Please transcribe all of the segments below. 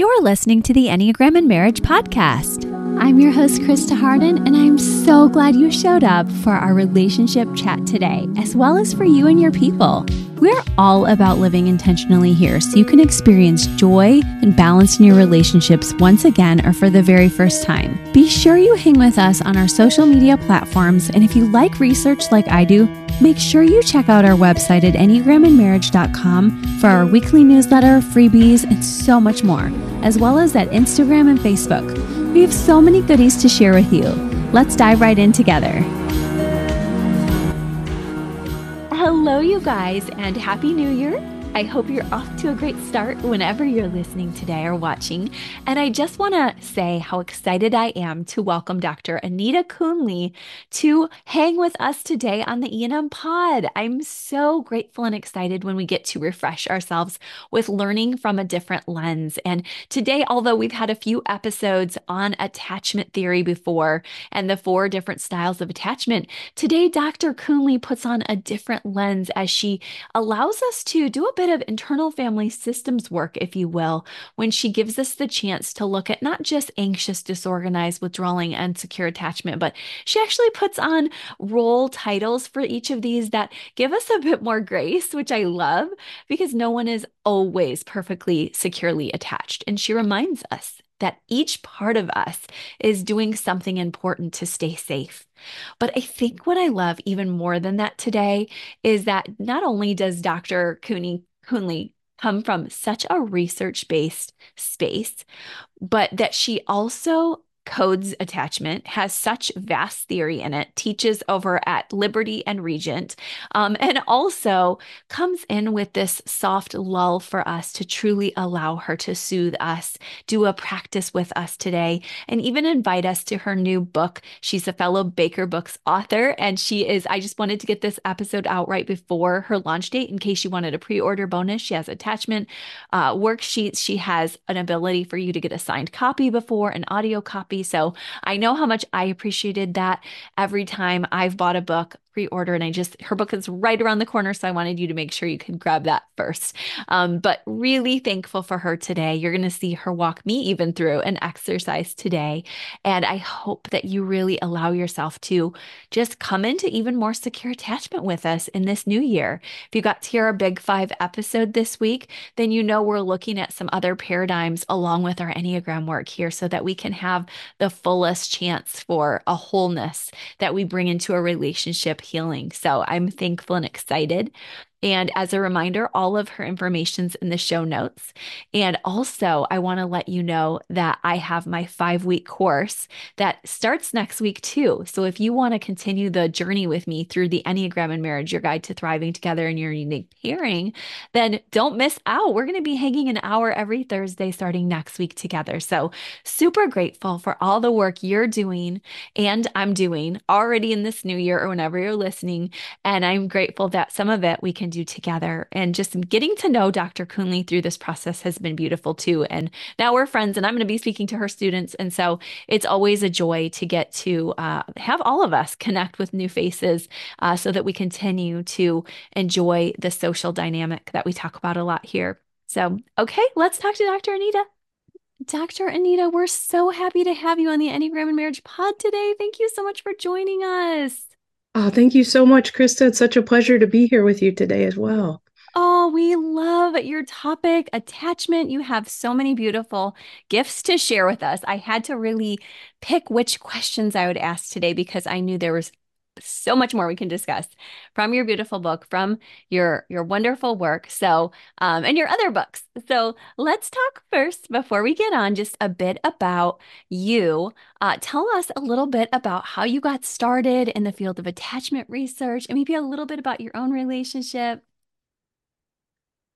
You're listening to the Enneagram and Marriage Podcast. I'm your host, Christa Hardin, and I'm so glad you showed up for our relationship chat today, as well as for you and your people. We're all about living intentionally here so you can experience joy and balance in your relationships once again or for the very first time. Be sure you hang with us on our social media platforms, and if you like research like I do, make sure you check out our website at enneagramandmarriage.com for our weekly newsletter, freebies, and so much more, as well as at Instagram and Facebook. We have so many goodies to share with you. Let's dive right in together. Hello, you guys, and Happy New Year. I hope you're off to a great start whenever you're listening today or watching. And I just want to say how excited I am to welcome Dr. Anita Kuhnley to hang with us today on the E&M Pod. I'm so grateful and excited when we get to refresh ourselves with learning from a different lens. And today, although we've had a few episodes on attachment theory before and the four different styles of attachment, today Dr. Kuhnley puts on a different lens as she allows us to do a bit of internal family systems work, if you will, when she gives us the chance to look at not just anxious, disorganized, withdrawing, and secure attachment, but she actually puts on role titles for each of these that give us a bit more grace, which I love because no one is always perfectly securely attached. And she reminds us that each part of us is doing something important to stay safe. But I think what I love even more than that today is that not only does Dr. Cooney Kuhnley come from such a research based space, but that she also codes attachment, has such vast theory in it, teaches over at Liberty and Regent, um, and also comes in with this soft lull for us to truly allow her to soothe us, do a practice with us today, and even invite us to her new book. She's a fellow Baker Books author, and she is, I just wanted to get this episode out right before her launch date in case you wanted a pre order bonus. She has attachment uh, worksheets, she has an ability for you to get a signed copy before, an audio copy so I know how much I appreciated that every time I've bought a book pre-order and I just her book is right around the corner so I wanted you to make sure you could grab that first. Um, but really thankful for her today. You're going to see her walk me even through an exercise today and I hope that you really allow yourself to just come into even more secure attachment with us in this new year. If you got to hear our big 5 episode this week, then you know we're looking at some other paradigms along with our enneagram work here so that we can have the fullest chance for a wholeness that we bring into a relationship healing. So I'm thankful and excited and as a reminder, all of her information's in the show notes. And also, I want to let you know that I have my five week course that starts next week too. So if you want to continue the journey with me through the Enneagram and Marriage, your guide to thriving together in your unique pairing, then don't miss out. We're going to be hanging an hour every Thursday starting next week together. So super grateful for all the work you're doing and I'm doing already in this new year or whenever you're listening. And I'm grateful that some of it we can do together. And just getting to know Dr. Kuhnley through this process has been beautiful too. And now we're friends, and I'm going to be speaking to her students. And so it's always a joy to get to uh, have all of us connect with new faces uh, so that we continue to enjoy the social dynamic that we talk about a lot here. So, okay, let's talk to Dr. Anita. Dr. Anita, we're so happy to have you on the Enneagram and Marriage Pod today. Thank you so much for joining us. Oh, thank you so much, Christa. It's such a pleasure to be here with you today as well. Oh, we love your topic, attachment. You have so many beautiful gifts to share with us. I had to really pick which questions I would ask today because I knew there was so much more we can discuss from your beautiful book, from your your wonderful work. So, um, and your other books. So, let's talk first before we get on just a bit about you. Uh, tell us a little bit about how you got started in the field of attachment research, and maybe a little bit about your own relationship.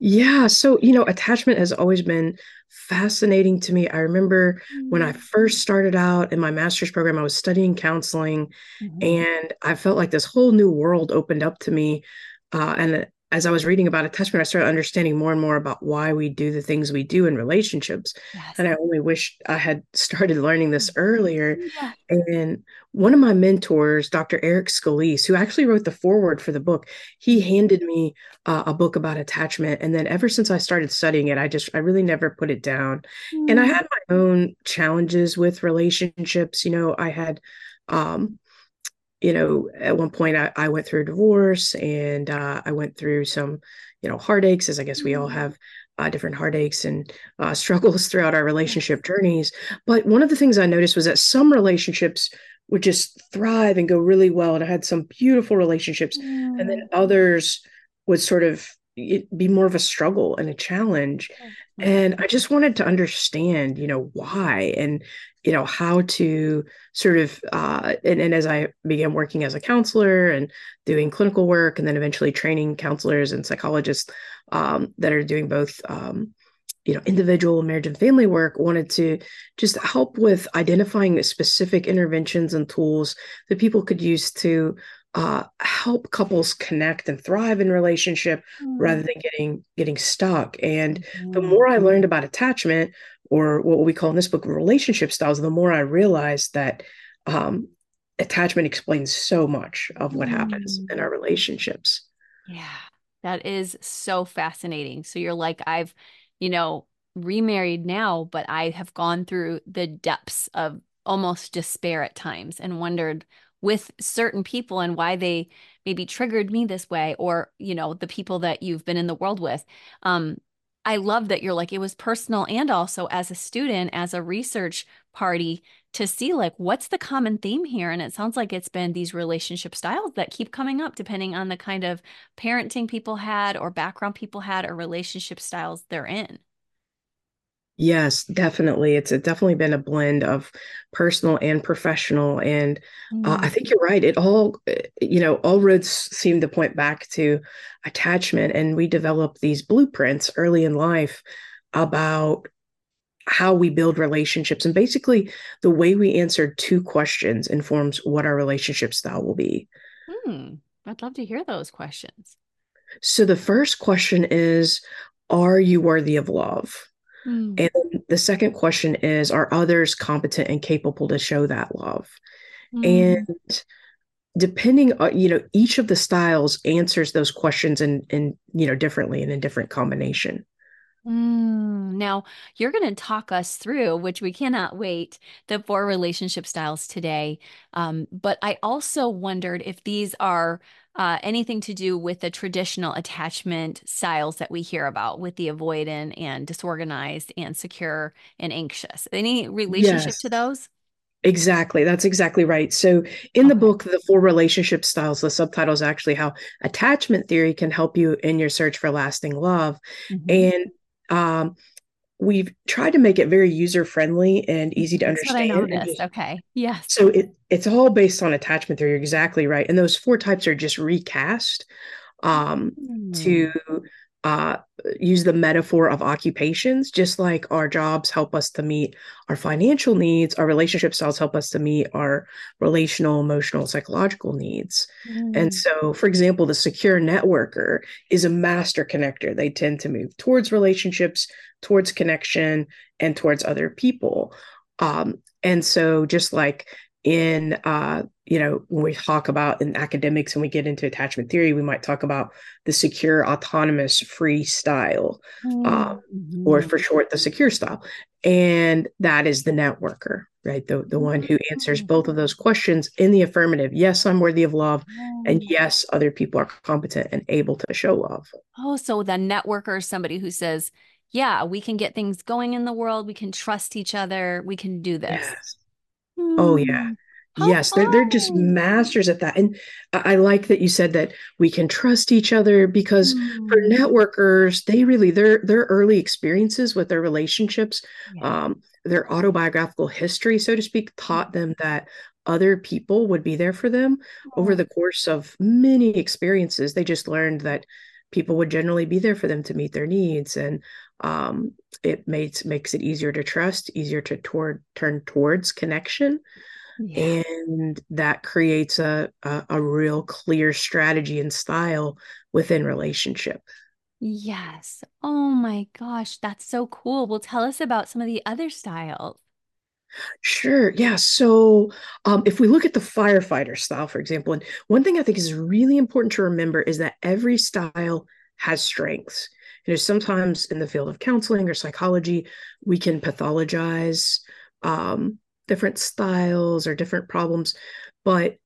Yeah, so you know, attachment has always been fascinating to me. I remember mm-hmm. when I mm-hmm. first started out in my master's program, I was studying counseling, mm-hmm. and I felt like this whole new world opened up to me. Uh, and as I was reading about attachment, I started understanding more and more about why we do the things we do in relationships. Yes. And I only wish I had started learning this earlier. Yeah. And one of my mentors, Dr. Eric Scalise, who actually wrote the foreword for the book, he handed me uh, a book about attachment. And then ever since I started studying it, I just, I really never put it down. Mm. And I had my own challenges with relationships. You know, I had, um, you know, at one point I, I went through a divorce and uh, I went through some, you know, heartaches, as I guess we all mm-hmm. have uh, different heartaches and uh, struggles throughout our relationship journeys. But one of the things I noticed was that some relationships would just thrive and go really well. And I had some beautiful relationships. Mm. And then mm. others would sort of be more of a struggle and a challenge. And I just wanted to understand, you know, why and you know how to sort of uh, and, and as i began working as a counselor and doing clinical work and then eventually training counselors and psychologists um, that are doing both um, you know individual marriage and family work wanted to just help with identifying specific interventions and tools that people could use to uh, help couples connect and thrive in relationship mm. rather than getting getting stuck and mm. the more i learned about attachment or what we call in this book relationship styles, the more I realized that um, attachment explains so much of what mm. happens in our relationships. Yeah, that is so fascinating. So you're like, I've, you know, remarried now, but I have gone through the depths of almost despair at times and wondered with certain people and why they maybe triggered me this way or you know the people that you've been in the world with um I love that you're like, it was personal and also as a student, as a research party to see like what's the common theme here. And it sounds like it's been these relationship styles that keep coming up depending on the kind of parenting people had or background people had or relationship styles they're in. Yes, definitely. It's a, definitely been a blend of personal and professional. And mm-hmm. uh, I mm-hmm. think you're right. It all, eh, you know, all roads seem to point back to attachment. And we develop these blueprints early in life about how we build relationships. And basically, the way we answer two questions informs what our relationship style will be. Hmm. I'd love to hear those questions. So the first question is Are you worthy of love? Mm. And the second question is Are others competent and capable to show that love? Mm. And depending on you know each of the styles answers those questions in in you know differently and in different combination mm, now you're going to talk us through which we cannot wait the four relationship styles today um, but i also wondered if these are uh, anything to do with the traditional attachment styles that we hear about with the avoidant and disorganized and secure and anxious. Any relationship yes. to those? Exactly. That's exactly right. So, in the book, The Four Relationship Styles, the subtitle is actually how attachment theory can help you in your search for lasting love. Mm-hmm. And um, we've tried to make it very user friendly and easy to That's understand. Okay. Yes. So it it's all based on attachment theory. You're exactly right. And those four types are just recast um, mm. to uh, use the metaphor of occupations, just like our jobs help us to meet our financial needs, our relationship styles help us to meet our relational, emotional, psychological needs. Mm. And so, for example, the secure networker is a master connector. They tend to move towards relationships, towards connection, and towards other people. Um, and so, just like in uh, you know when we talk about in academics and we get into attachment theory we might talk about the secure autonomous free style mm-hmm. um, or for short the secure style and that is the networker right the, the one who answers mm-hmm. both of those questions in the affirmative yes i'm worthy of love and mm-hmm. yes other people are competent and able to show love oh so the networker is somebody who says yeah we can get things going in the world we can trust each other we can do this yes. Oh yeah. Hmm. How yes, they're they're just masters at that. And I, I, like that you said that we can trust each other because mm. for networkers, they really their their early experiences with their relationships, yeah. um, their autobiographical history, so to speak, taught them that other people would be there for them oh. over the course of many experiences. They just learned that people would generally be there for them to meet their needs and um, it makes makes it easier to trust easier to toward turn towards connection yeah. and that creates a, a, a real clear strategy and style within relationship yes oh my gosh that's so cool well tell us about some of the other styles Sure. Yeah. So um, if we look at the firefighter style, for example, and one thing I think is really important to remember is that every style has strengths. You know, sometimes in the field of counseling or psychology, we can pathologize um, different styles or different problems, but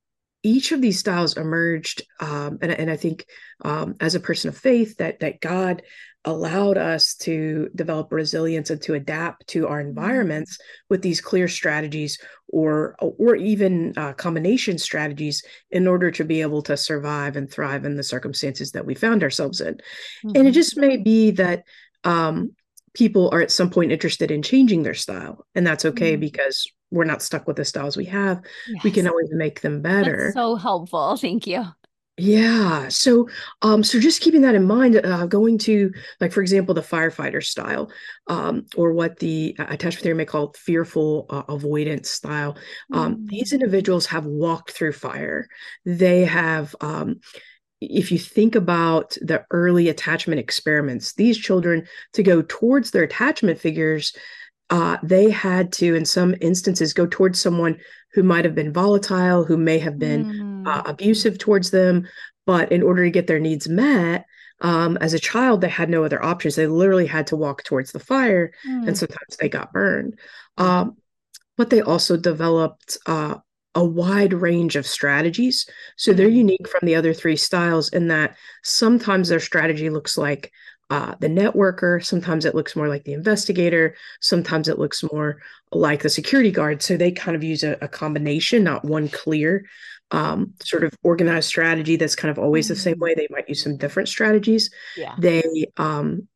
each of these styles emerged, um, and, and I think um, as a person of faith, that that God allowed us to develop resilience and to adapt to our mm-hmm. environments with these clear strategies or or even uh, combination strategies in order to be able to survive and thrive in the circumstances that we found ourselves in mm-hmm. and it mm-hmm. just may be that um, people are at some point interested in changing their style and that's okay mm-hmm. because we're not stuck with the styles we have yes. we can always make them better that's so helpful thank you yeah. So, um, so just keeping that in mind, uh, going to like, for example, the firefighter style, um, or what the attachment theory may call fearful uh, avoidance style. Um, mm. These individuals have walked through fire. They have, um, if you think about the early attachment experiments, these children to go towards their attachment figures, uh, they had to, in some instances, go towards someone who might have been volatile, who may have been mm. Uh, abusive towards them. But in order to get their needs met, um, as a child, they had no other options. They literally had to walk towards the fire, mm. and sometimes they got burned. Um, but they also developed uh, a wide range of strategies. So they're mm. unique from the other three styles in that sometimes their strategy looks like uh, the networker. Sometimes it looks more like the investigator. Sometimes it looks more like the security guard. So they kind of use a, a combination, not one clear um, sort of organized strategy that's kind of always mm-hmm. the same mm. way. They might use some different strategies. Yeah. They um,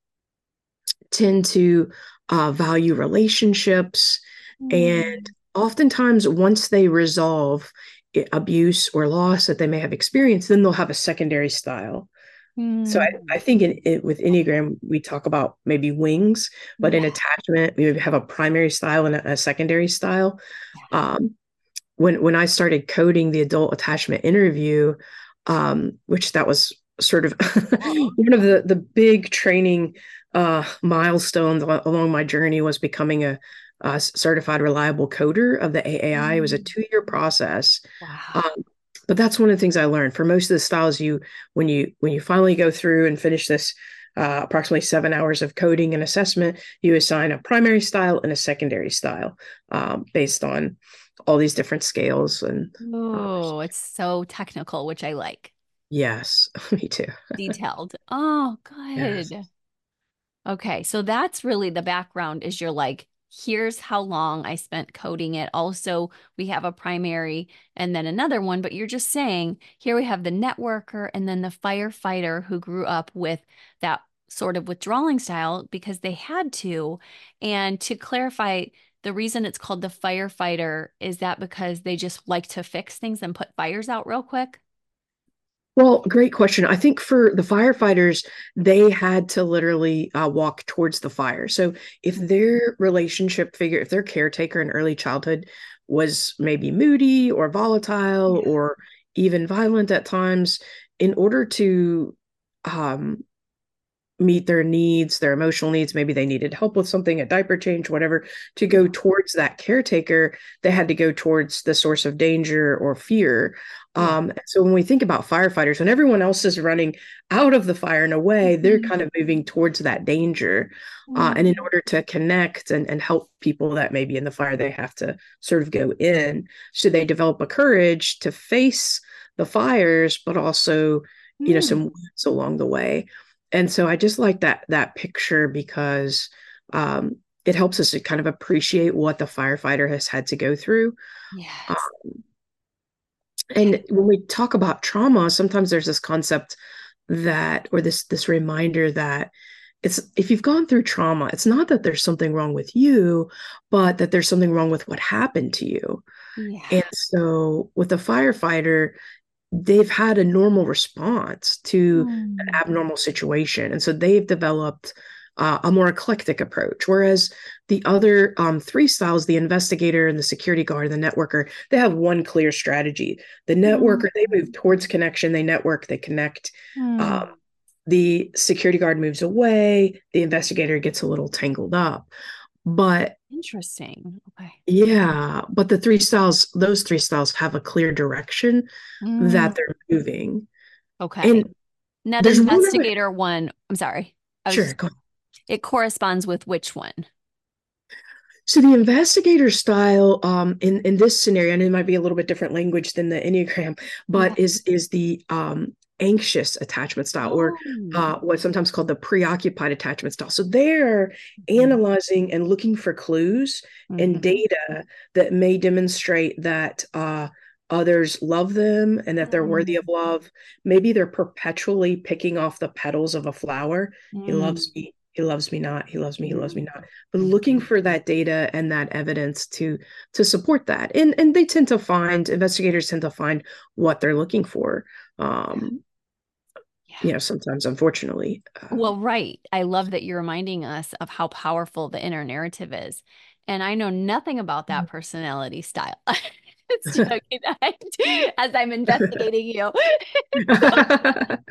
tend to uh, value relationships. Mm-hmm. And oftentimes, once they resolve abuse or loss that they may have experienced, then they'll have a secondary style. So I, I hmm. think in, in, with Enneagram, we talk about maybe wings, but yeah. in attachment, we have a primary style and a, a secondary style. Um, when when I started coding the adult attachment interview, um, which that was sort of one of the the big training uh, milestones along my journey was becoming a, a certified reliable coder of the AAI. Mm. It was a hmm. two year process. Wow. Um, but that's one of the things I learned for most of the styles you when you when you finally go through and finish this uh, approximately seven hours of coding and assessment, you assign a primary style and a secondary style um, based on all these different scales. And oh, it's so technical, which I like. Yes, me too. Detailed. Oh, good. Yes. Okay, so that's really the background. Is you're like here's how long I spent coding it. Also, we have a primary and then another one, but you're just saying here we have the networker and then the firefighter who grew up with that sort of withdrawing style because they had to. And to clarify, the reason it's called the firefighter is that because they just like to fix things and put fires out real quick? Well, great question. I think for the firefighters, they had to literally uh, walk towards the fire. So if mm-hmm. their relationship figure, if their caretaker in early childhood was maybe moody or volatile yeah. or even violent at times, in order to um, meet their needs, their emotional needs. Maybe they needed help with something, a diaper change, whatever, to go towards that caretaker, they had to go towards the source of danger or fear. Um, so when we think about firefighters, when everyone else is running out of the fire in a way, they're mm-hmm. kind of moving towards that danger. Uh, and in mm-hmm. order to connect and, and help people that may be in the fire, they have to sort of go in. So they develop a courage to face the fires, but also, you know, some mm. wounds along the way and so I just like that that picture because um, it helps us to kind of appreciate what the firefighter has had to go through. Yes. Um, and when we talk about trauma, sometimes there's this concept that, or this this reminder that it's if you've gone through trauma, it's not that there's something wrong with you, but that there's something wrong with what happened to you. Yeah. And so with a firefighter, they've had a normal response to mm. an abnormal situation and so they've developed uh, a more eclectic approach. Whereas the other um, three styles, the investigator and the security guard, and the networker, they have one clear strategy. The networker, mm. they move towards connection, they network, they connect. Mm. Um, the security guard moves away, the investigator gets a little tangled up. But interesting. Okay. Yeah. But the three styles, those three styles have a clear direction mm. that they're moving. Okay. And now the investigator one, one, I'm sorry. Sure. it corresponds with which one? So the investigator style um, in in this scenario, and it might be a little bit different language than the Enneagram, but yeah. is is the um, anxious attachment style or uh, oh. what's sometimes called the preoccupied attachment style. So they're mm-hmm. analyzing and looking for clues mm-hmm. and data that may demonstrate that uh, others love them and that they're mm. worthy of love. Maybe they're perpetually picking off the petals of a flower. Mm. He loves mm. me. He loves me not. He loves me. He loves me not. But looking for that data and that evidence to to support that, and and they tend to find investigators tend to find what they're looking for. Um, yeah. you know, sometimes unfortunately. Uh, well, right. I love that you're reminding us of how powerful the inner narrative is. And I know nothing about that mm. personality style. as I'm investigating you. but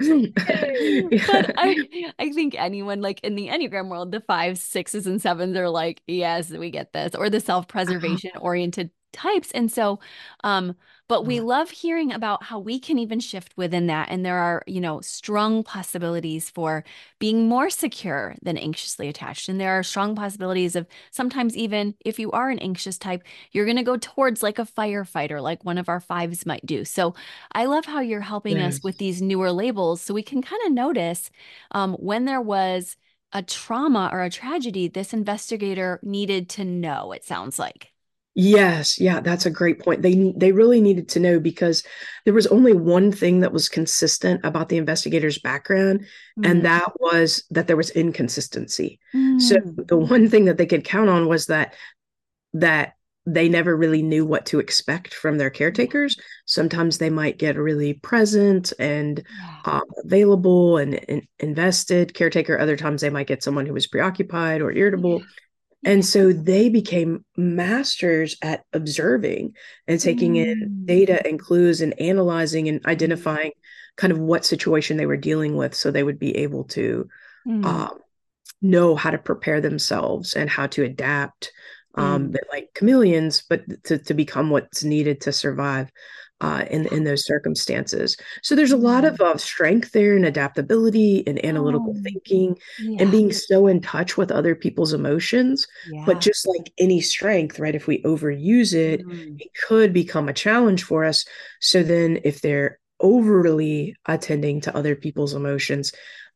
I, I think anyone like in the Enneagram world, the fives, sixes, and sevens are like, yes, we get this, or the self preservation oriented types. And so, um, but we love hearing about how we can even shift within that. And there are, you know, strong possibilities for being more secure than anxiously attached. And there are strong possibilities of sometimes, even if you are an anxious type, you're going to go towards like a firefighter, like one of our fives might do. So I love how you're helping yes. us with these newer labels so we can kind of notice um, when there was a trauma or a tragedy this investigator needed to know, it sounds like. Yes, yeah, that's a great point. They they really needed to know because there was only one thing that was consistent about the investigator's background, mm. and that was that there was inconsistency. Mm. So the one thing that they could count on was that that they never really knew what to expect from their caretakers. Sometimes they might get really present and um, available and, and, invested caretaker. Other times they might get someone who was preoccupied or irritable. And so they became masters at observing and taking mm. in data and clues and analyzing and identifying kind of what situation they were dealing with so they would be able to mm. um, know how to prepare themselves and how to adapt um, mm. like chameleons, but to, to become what's needed to survive uh, in in those circumstances. So there's a lot of uh, strength there and adaptability and analytical oh, thinking yeah. and being so in touch with other people's emotions. Yeah. But just like any strength, right? If we overuse it, mm. it could become a challenge for us. So then, if they're overly attending to other people's emotions,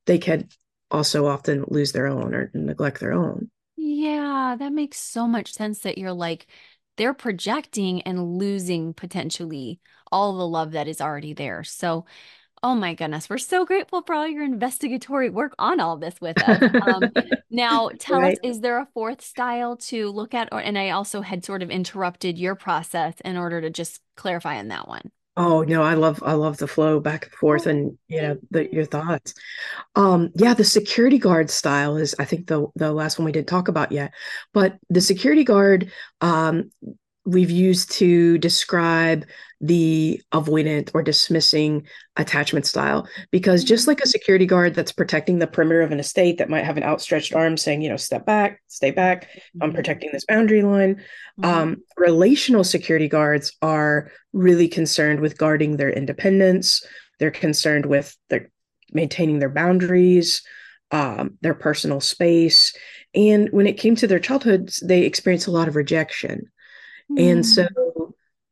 they can also often lose their own or neglect their own. Yeah, that makes so much sense that you're like they're projecting and losing potentially all the love that is already there. So, oh my goodness, we're so grateful for all your investigatory work on all this with us. Um, now, tell right. us, is there a fourth style to look at? Or, and I also had sort of interrupted your process in order to just clarify on that one. Oh no, I love I love the flow back and forth and you know the, your thoughts. Um yeah, the security guard style is I think the the last one we didn't talk about yet. But the security guard um we've used to describe the avoidant or dismissing attachment style because just mm-hmm. like a security guard that's protecting the perimeter of an estate that might have an outstretched arm saying you know step back stay back i'm mm-hmm. protecting this boundary line mm-hmm. um, relational security guards are really concerned with guarding their independence they're concerned with their maintaining their boundaries um, their personal space and when it came to their childhoods they experienced a lot of rejection and mm. so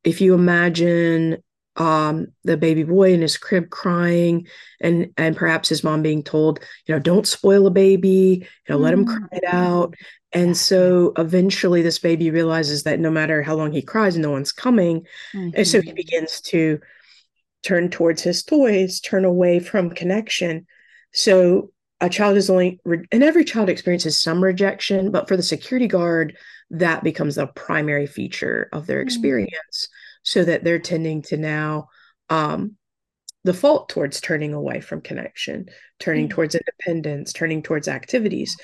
if you imagine um, the baby boy in his crib crying and and perhaps his mom being told, you know, don't spoil a baby, you know, let him cry it out. And so eventually this baby realizes that no matter how long he cries, no one's coming. Mm-hmm. And so he mm-hmm. begins to turn towards his toys, turn away from connection. So a child is only, and every child experiences some rejection, but for the security guard, that becomes the primary feature of their mm. experience mm-hmm. so that they're tending to now um, default towards turning away from connection turning mm-hmm. towards independence turning towards activities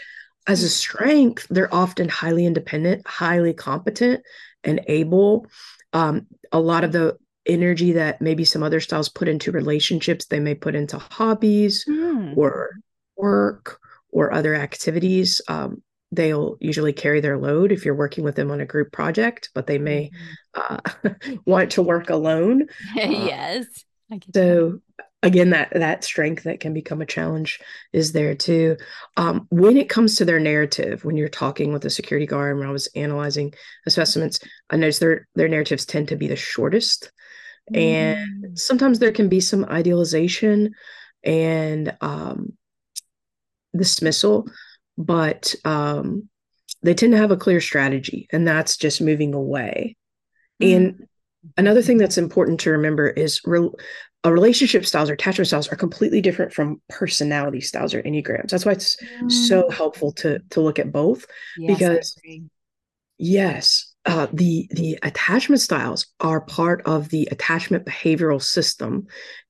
as a strength, they're often highly independent, highly competent, and able. Um, a lot of the energy that maybe some other styles put into relationships, they may put into hobbies mm. or work or other activities. Um, they'll usually carry their load if you're working with them on a group project, but they may mm-hmm. uh, want to work alone. yes. Uh, so again, that that strength that can become a challenge is there too. Um, when it comes to their narrative, when you're talking with a security guard, when I was analyzing assessments, I noticed their their narratives tend to be the shortest, mm. and sometimes there can be some idealization and um, dismissal but um, they tend to have a clear strategy, and that's just moving away. Mm-hmm. And another thing that's important to remember is re- a relationship styles or attachment styles are completely different from personality styles or enneagrams. That's why it's mm-hmm. so mm. helpful to to look at both yes, because yes, uh, the the attachment styles are part of the attachment behavioral system,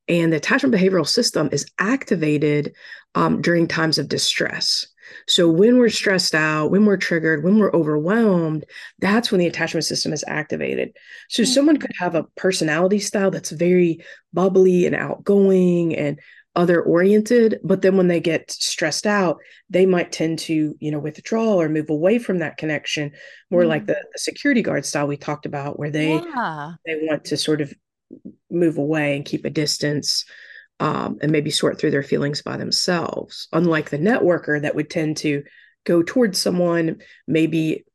and the attachment behavioral system is activated um, during times of distress. So when we're stressed out, when we're triggered, when we're overwhelmed, that's when the attachment system is activated. So mm-hmm. someone could have a personality style that's very bubbly and outgoing and other oriented, but then when they get stressed out, they might tend to, you know, withdraw or move away from that connection, more mm-hmm. like the, the, security guard style we talked about, where they yeah. they want to sort of move away and keep a distance um, and maybe sort through their feelings by themselves. Unlike the networker that would tend to go towards someone, maybe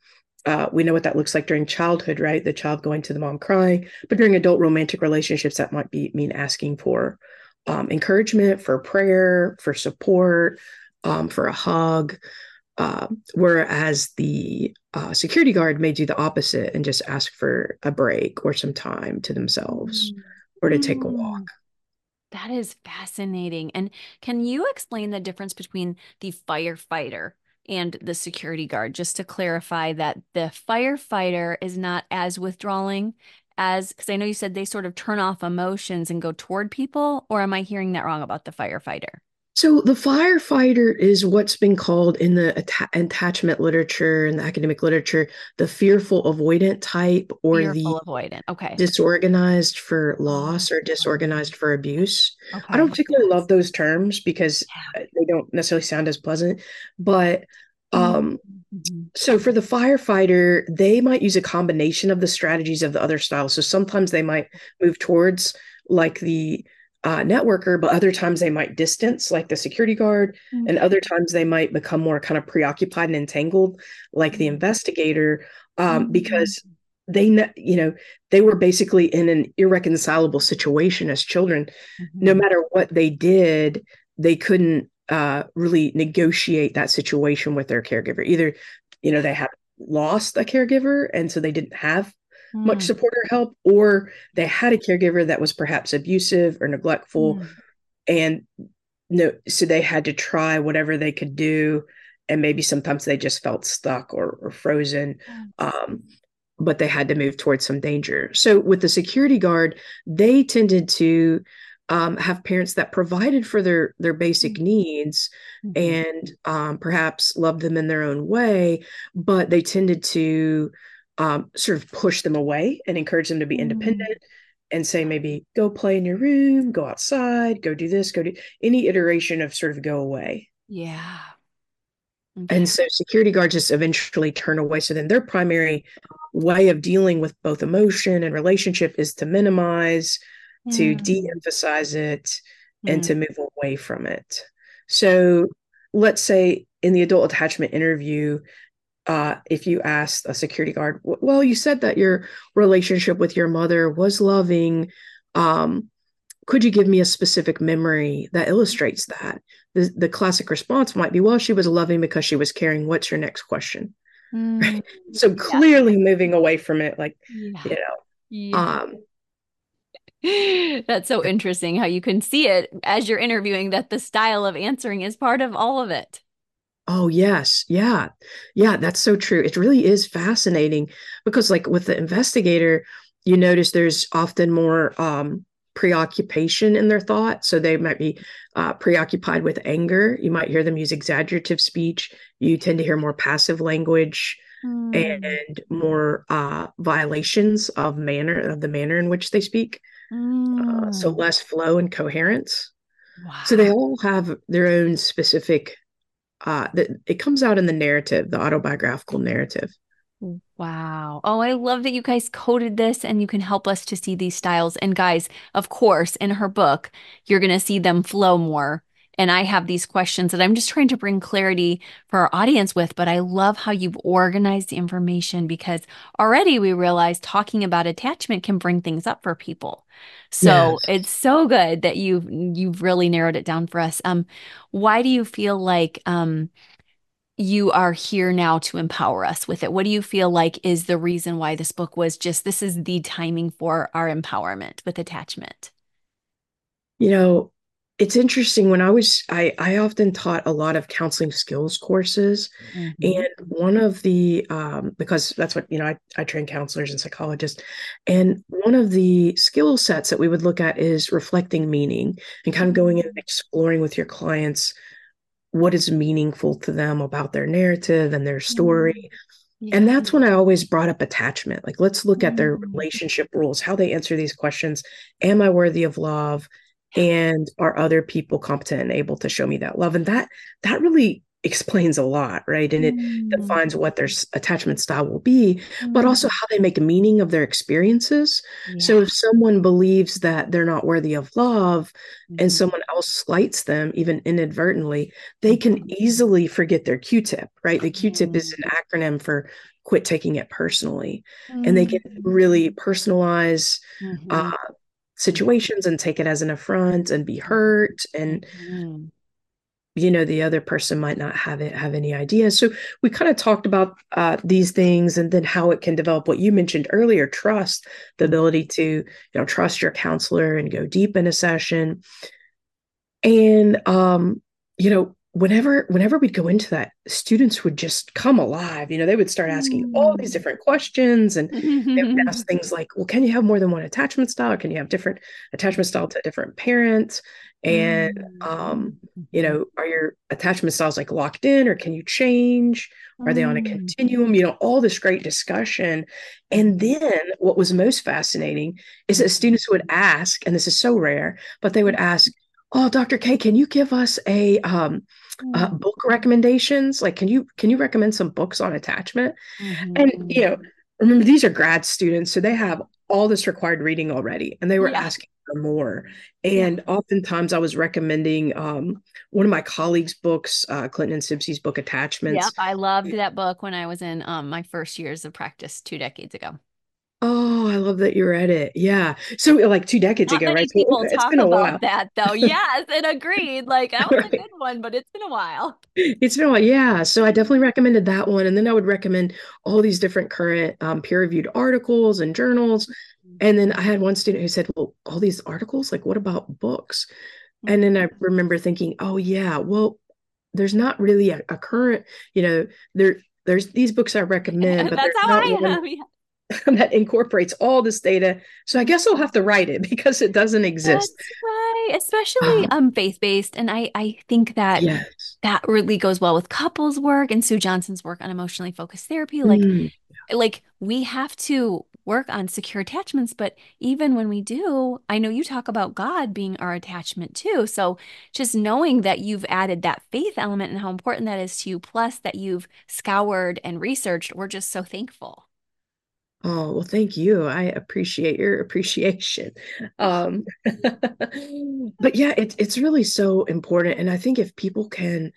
uh, we know what that looks like during childhood, right? The child going to the mom crying, but during adult romantic relationships, that might be mean asking for um, encouragement, for prayer, for support, um, for a hug. Uh, whereas the uh, security guard may do the opposite and just ask for a break or some time to themselves mm. or to take a walk. That is fascinating. And can you explain the difference between the firefighter and the security guard, just to clarify that the firefighter is not as withdrawing as, because I know you said they sort of turn off emotions and go toward people, or am I hearing that wrong about the firefighter? So the firefighter is what's been called in the att- attachment literature and the academic literature the fearful avoidant type or fearful the avoidant. Okay. disorganized for loss or disorganized for abuse. Okay. I don't particularly love those terms because yeah. they don't necessarily sound as pleasant, but um mm-hmm. so for the firefighter they might use a combination of the strategies of the other styles so sometimes they might move towards like the uh, networker, but other times they might distance, like the security guard, mm-hmm. and other times they might become more kind of preoccupied and entangled, like the mm-hmm. investigator, um, mm-hmm. because they, you know, they were basically in an irreconcilable situation as children. Mm-hmm. No matter what they did, they couldn't uh, really negotiate that situation with their caregiver. Either, you know, they had lost a caregiver, and so they didn't have mm. much support or help, or they had a caregiver that was perhaps abusive or neglectful. Mm. And no, so they had to try whatever they could do. And maybe sometimes they just felt stuck or, or frozen. Um, but they had to move towards some danger. So with the security guard, they tended to um, have parents that provided for their their basic mm-hmm. needs mm-hmm. and um, perhaps loved them in their own way, but they tended to um, sort of push them away and encourage them to be independent mm. and say maybe go play in your room go outside go do this go do any iteration of sort of go away yeah okay. and so security guards just eventually turn away so then their primary way of dealing with both emotion and relationship is to minimize mm. to de-emphasize it mm. and to move away from it so let's say in the adult attachment interview uh, if you asked a security guard, well, you said that your relationship with your mother was loving. Um, could you give me a specific memory that illustrates that? The, the classic response might be, well, she was loving because she was caring. What's your next question? Mm, so clearly yeah. moving away from it, like, yeah. you know, yeah. um, that's so interesting how you can see it as you're interviewing that the style of answering is part of all of it. Oh, yes. Yeah. Yeah, that's so true. It really is fascinating because, like, with the investigator, you notice there's often more um, preoccupation in their thought. So they might be uh, preoccupied with anger. You might hear them use exaggerative speech. You tend to hear more passive language mm. and more uh, violations of manner of the manner in which they speak. Mm. Uh, so hmm. less flow and coherence. Wow. So they all have their own specific. Uh, it comes out in the narrative, the autobiographical narrative. Wow. Oh, I love that you guys coded this and you can help us to see these styles. And guys, of course, in her book, you're going to see them flow more. And I have these questions that I'm just trying to bring clarity for our audience with. But I love how you've organized the information because already we realize talking about attachment can bring things up for people. So yes. it's so good that you've you've really narrowed it down for us. Um, why do you feel like um you are here now to empower us with it. What do you feel like is the reason why this book was just this is the timing for our empowerment with attachment? You know, it's interesting when I was I I often taught a lot of counseling skills courses mm-hmm. and one of the um because that's what you know I, I train counselors and psychologists and one of the skill sets that we would look at is reflecting meaning and kind of going in and exploring with your clients what is meaningful to them about their narrative and their story. Yeah. And that's when I always brought up attachment. Like, let's look at their mm. relationship rules, how they answer these questions. Am I worthy of love? And are other people competent and able to show me that love? And that that really explains a lot, right? And it mm. defines what their attachment style will be, mm. but also how they make meaning of their experiences. Yeah. So if someone believes that they're not worthy of love mm. and someone else slights them, even inadvertently, they can mm-hmm. easily forget their Q tip, right? The Q tip is an mm. acronym for quit taking it personally. And they can really personalize. Mm-hmm. Uh, situations and take it as an affront and be hurt and mm you know the other person might not have it have any idea. So we kind of talked about uh, these things and then how it can develop what you mentioned earlier trust the ability to you know trust your counselor and go deep in a session. And um you know whenever whenever we'd go into that students would just come alive you know they would start asking all these mm. different questions and they would ask things like well can you have more than one attachment style? Can you have different attachment style to different parents? And um you mm-hmm. know are your attachment styles like locked in or can you change? Are they on a mm. continuum? You know all this great discussion. And then what was most fascinating is that students would ask and this is so rare but they would ask oh dr k can you give us a um uh, mm. book recommendations like can you can you recommend some books on attachment mm-hmm. and you know remember these are grad students so they have all this required reading already and they were yeah. asking for more and yeah. oftentimes i was recommending um, one of my colleagues books uh, clinton and Sibcy's book attachments yep i loved that book when i was in um, my first years of practice two decades ago Oh, I love that you read it. Yeah. So like two decades Not ago, right? People so talk about while. that though. Yes, and agreed. Like that was right. a good one, but it's been a while. It's been a while. Yeah. So I definitely recommended that one. And then I would recommend all these different current um, peer-reviewed articles and journals. Mm-hmm. And then I had one student who said, Well, all these articles, like what about books? And then I mm-hmm. remember thinking, oh yeah, well, there's not really a, a current, you know, there there's these books I recommend, but that's how I am. that incorporates all this data. So I guess I'll have to write it because it doesn't exist. That's right, especially um, um faith based, and I I think that yes. that really goes well with couples work and Sue Johnson's work on emotionally focused therapy. Like mm. like we have to work on secure attachments, but even when we do, I know you talk about God being our attachment too. So just knowing that you've added that faith element and how important that is to you, plus that you've scoured and researched, we're just so thankful. Oh, well, thank you. I appreciate your appreciation. Um, but yeah, it's it's really so important. And I think if people can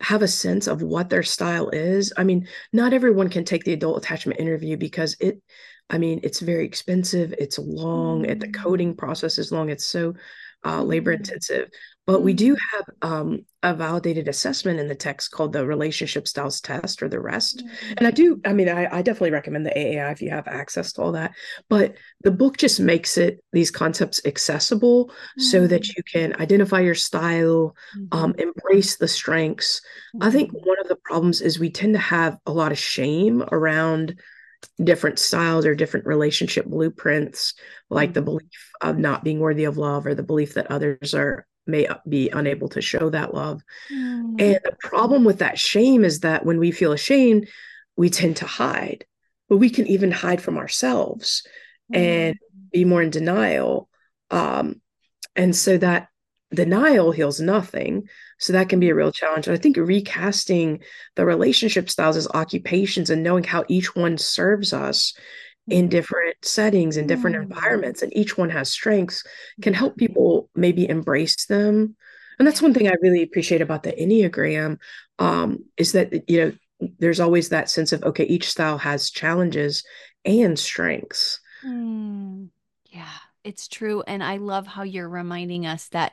have a sense of what their style is, I mean, not everyone can take the adult attachment interview because it, I mean, it's very expensive, it's long, mm-hmm. the coding mm. process is long, it's so uh, labor mm-hmm. intensive. But we do have um, a validated assessment in the text called the relationship styles test or the rest. Mm-hmm. And I do, I mean, I, I, definitely recommend the AAI if you have access to all that. But the book just makes it these concepts accessible mm-hmm. so that mm. you can identify your style, um, mm-hmm. embrace the strengths. I think mm-hmm. one of the problems is we tend to have a lot of shame around different styles or different relationship blueprints, like mm-hmm. the belief of not being worthy of love or the belief that others are may be unable to show that love. Mm-hmm. And the problem with that shame is that when we feel ashamed, we tend to hide, but we can even hide from ourselves mm-hmm. and be more in denial. Um, and so that denial heals nothing. So that can be a real challenge. And I think recasting the relationship styles as occupations and knowing how each one serves us in mm-hmm. different settings in different mm-hmm. environments, and each one has strengths, can help mm-hmm. people maybe embrace them. And that's one thing I really appreciate about the Enneagram um, is that, you know, there's always that sense of, okay, each style has challenges and strengths. Mm, yeah, it's true. And I love how you're reminding us that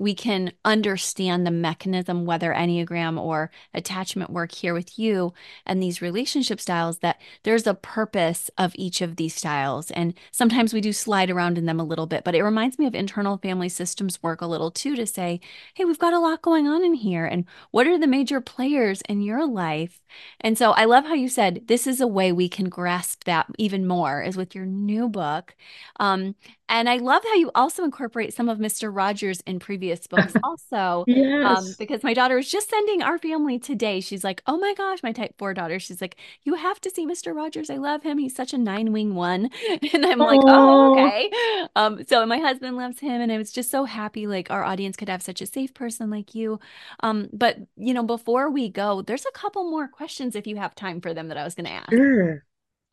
we can understand the mechanism, whether Enneagram or attachment work here with you and these relationship styles, that there's a purpose of each of these styles. And sometimes we do slide around in them a little bit, but it reminds me of internal family systems work a little too to say, hey, we've got a lot going on in here. And what are the major players in your life? And so I love how you said this is a way we can grasp that even more, is with your new book. Um, and I love how you also incorporate some of Mr. Rogers in previous books, also. Um, yes. Um, because my daughter was just sending our family today. She's like, oh my gosh, my type four daughter. She's like, you have to see Mr. Rogers. I love him. He's such a nine wing one. And I'm Aww. like, oh, okay. Um, so my husband loves him. And I was just so happy, like, our audience could have such a safe person like you. Um, but, you know, before we go, there's a couple more questions if you have time for them that I was going to ask. Sure.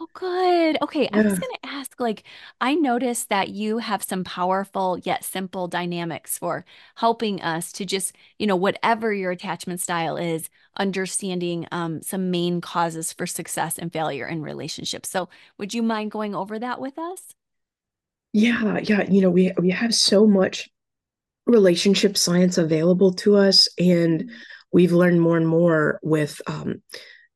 Oh, good. Okay. I was going to ask, like, I noticed that you have some powerful yet simple dynamics for helping us to just, you know, whatever your attachment style is, understanding um, some main causes for success and failure in relationships. So, would you mind going over that with us? Yeah, yeah. You know, we we have so much relationship science available to us, and mm-hmm. we've learned more and more with um,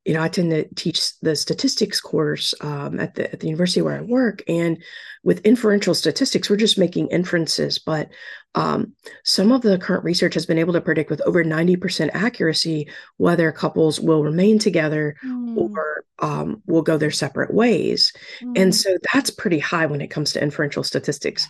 you know, I tend to teach the statistics course um, at the at the university where I work, and with inferential statistics, we're just making inferences. But um, some of the current research has been able to predict with over ninety percent accuracy whether couples will remain together mm. or um, will go their separate ways, mm. and so that's pretty high when it comes to inferential statistics.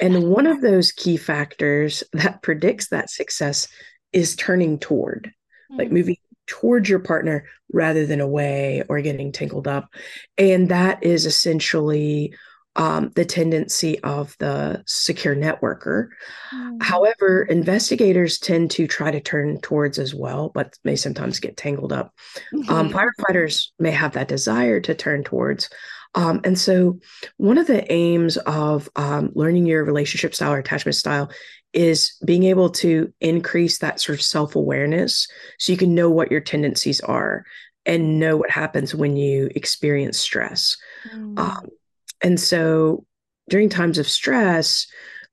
And one of those key factors that predicts that success is turning toward, like moving towards your partner rather than away or getting tangled up. And that is essentially um, the tendency of the secure networker. Mm. However, investigators tend to try to turn towards as well, but may sometimes get tangled up. Mm-hmm. Um, firefighters may have that desire to turn towards. Um, and so, one of the aims of um, learning your relationship style or attachment style is being able to increase that sort of self awareness so you can know what your tendencies are and know what happens when you experience stress. Mm. Um, and so during times of stress,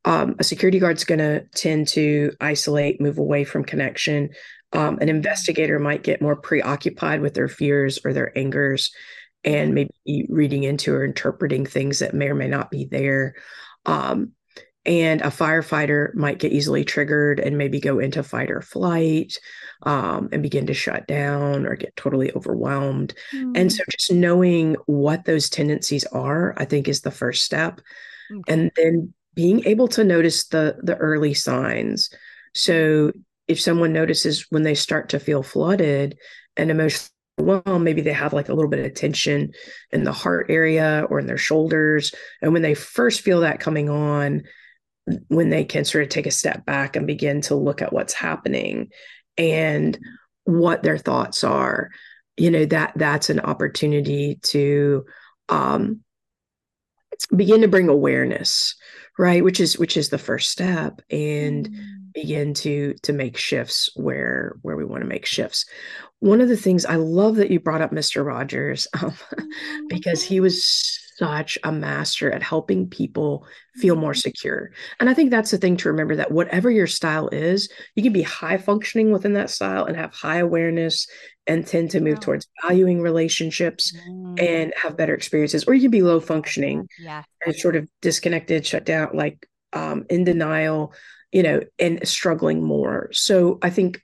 um, a security guard's going to tend to isolate, move away from connection. Um, an investigator might get more preoccupied with their fears or their angers and maybe reading into or interpreting things that may or may not be there. Um, and a firefighter might get easily triggered and maybe go into fight or flight um, and begin to shut down or get totally overwhelmed. Mm. And so just knowing what those tendencies are, I think is the first step. Okay. And then being able to notice the the early signs. So if someone notices when they start to feel flooded and emotionally well, maybe they have like a little bit of tension in the heart area or in their shoulders. And when they first feel that coming on, when they can sort of take a step back and begin to look at what's happening and what their thoughts are you know that that's an opportunity to um, begin to bring awareness right which is which is the first step and mm. begin to to make shifts where where we want to make shifts one of the things i love that you brought up mr rogers um, because he was such a master at helping people feel more mm-hmm. secure. And I think that's the thing to remember that whatever your style is, you can be high functioning within that style and have high awareness and tend to move towards valuing relationships mm. and have better experiences. Or you can be low functioning yeah. and sort of disconnected, shut down, like um, in denial, you know, and struggling more. So I think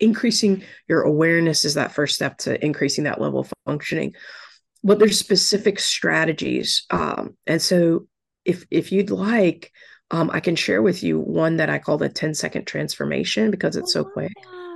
increasing your awareness is that first step to increasing that level of functioning but there's specific strategies. Um, and so if if you'd like, um, I can share with you one that I call the 10 second transformation because it's so quick.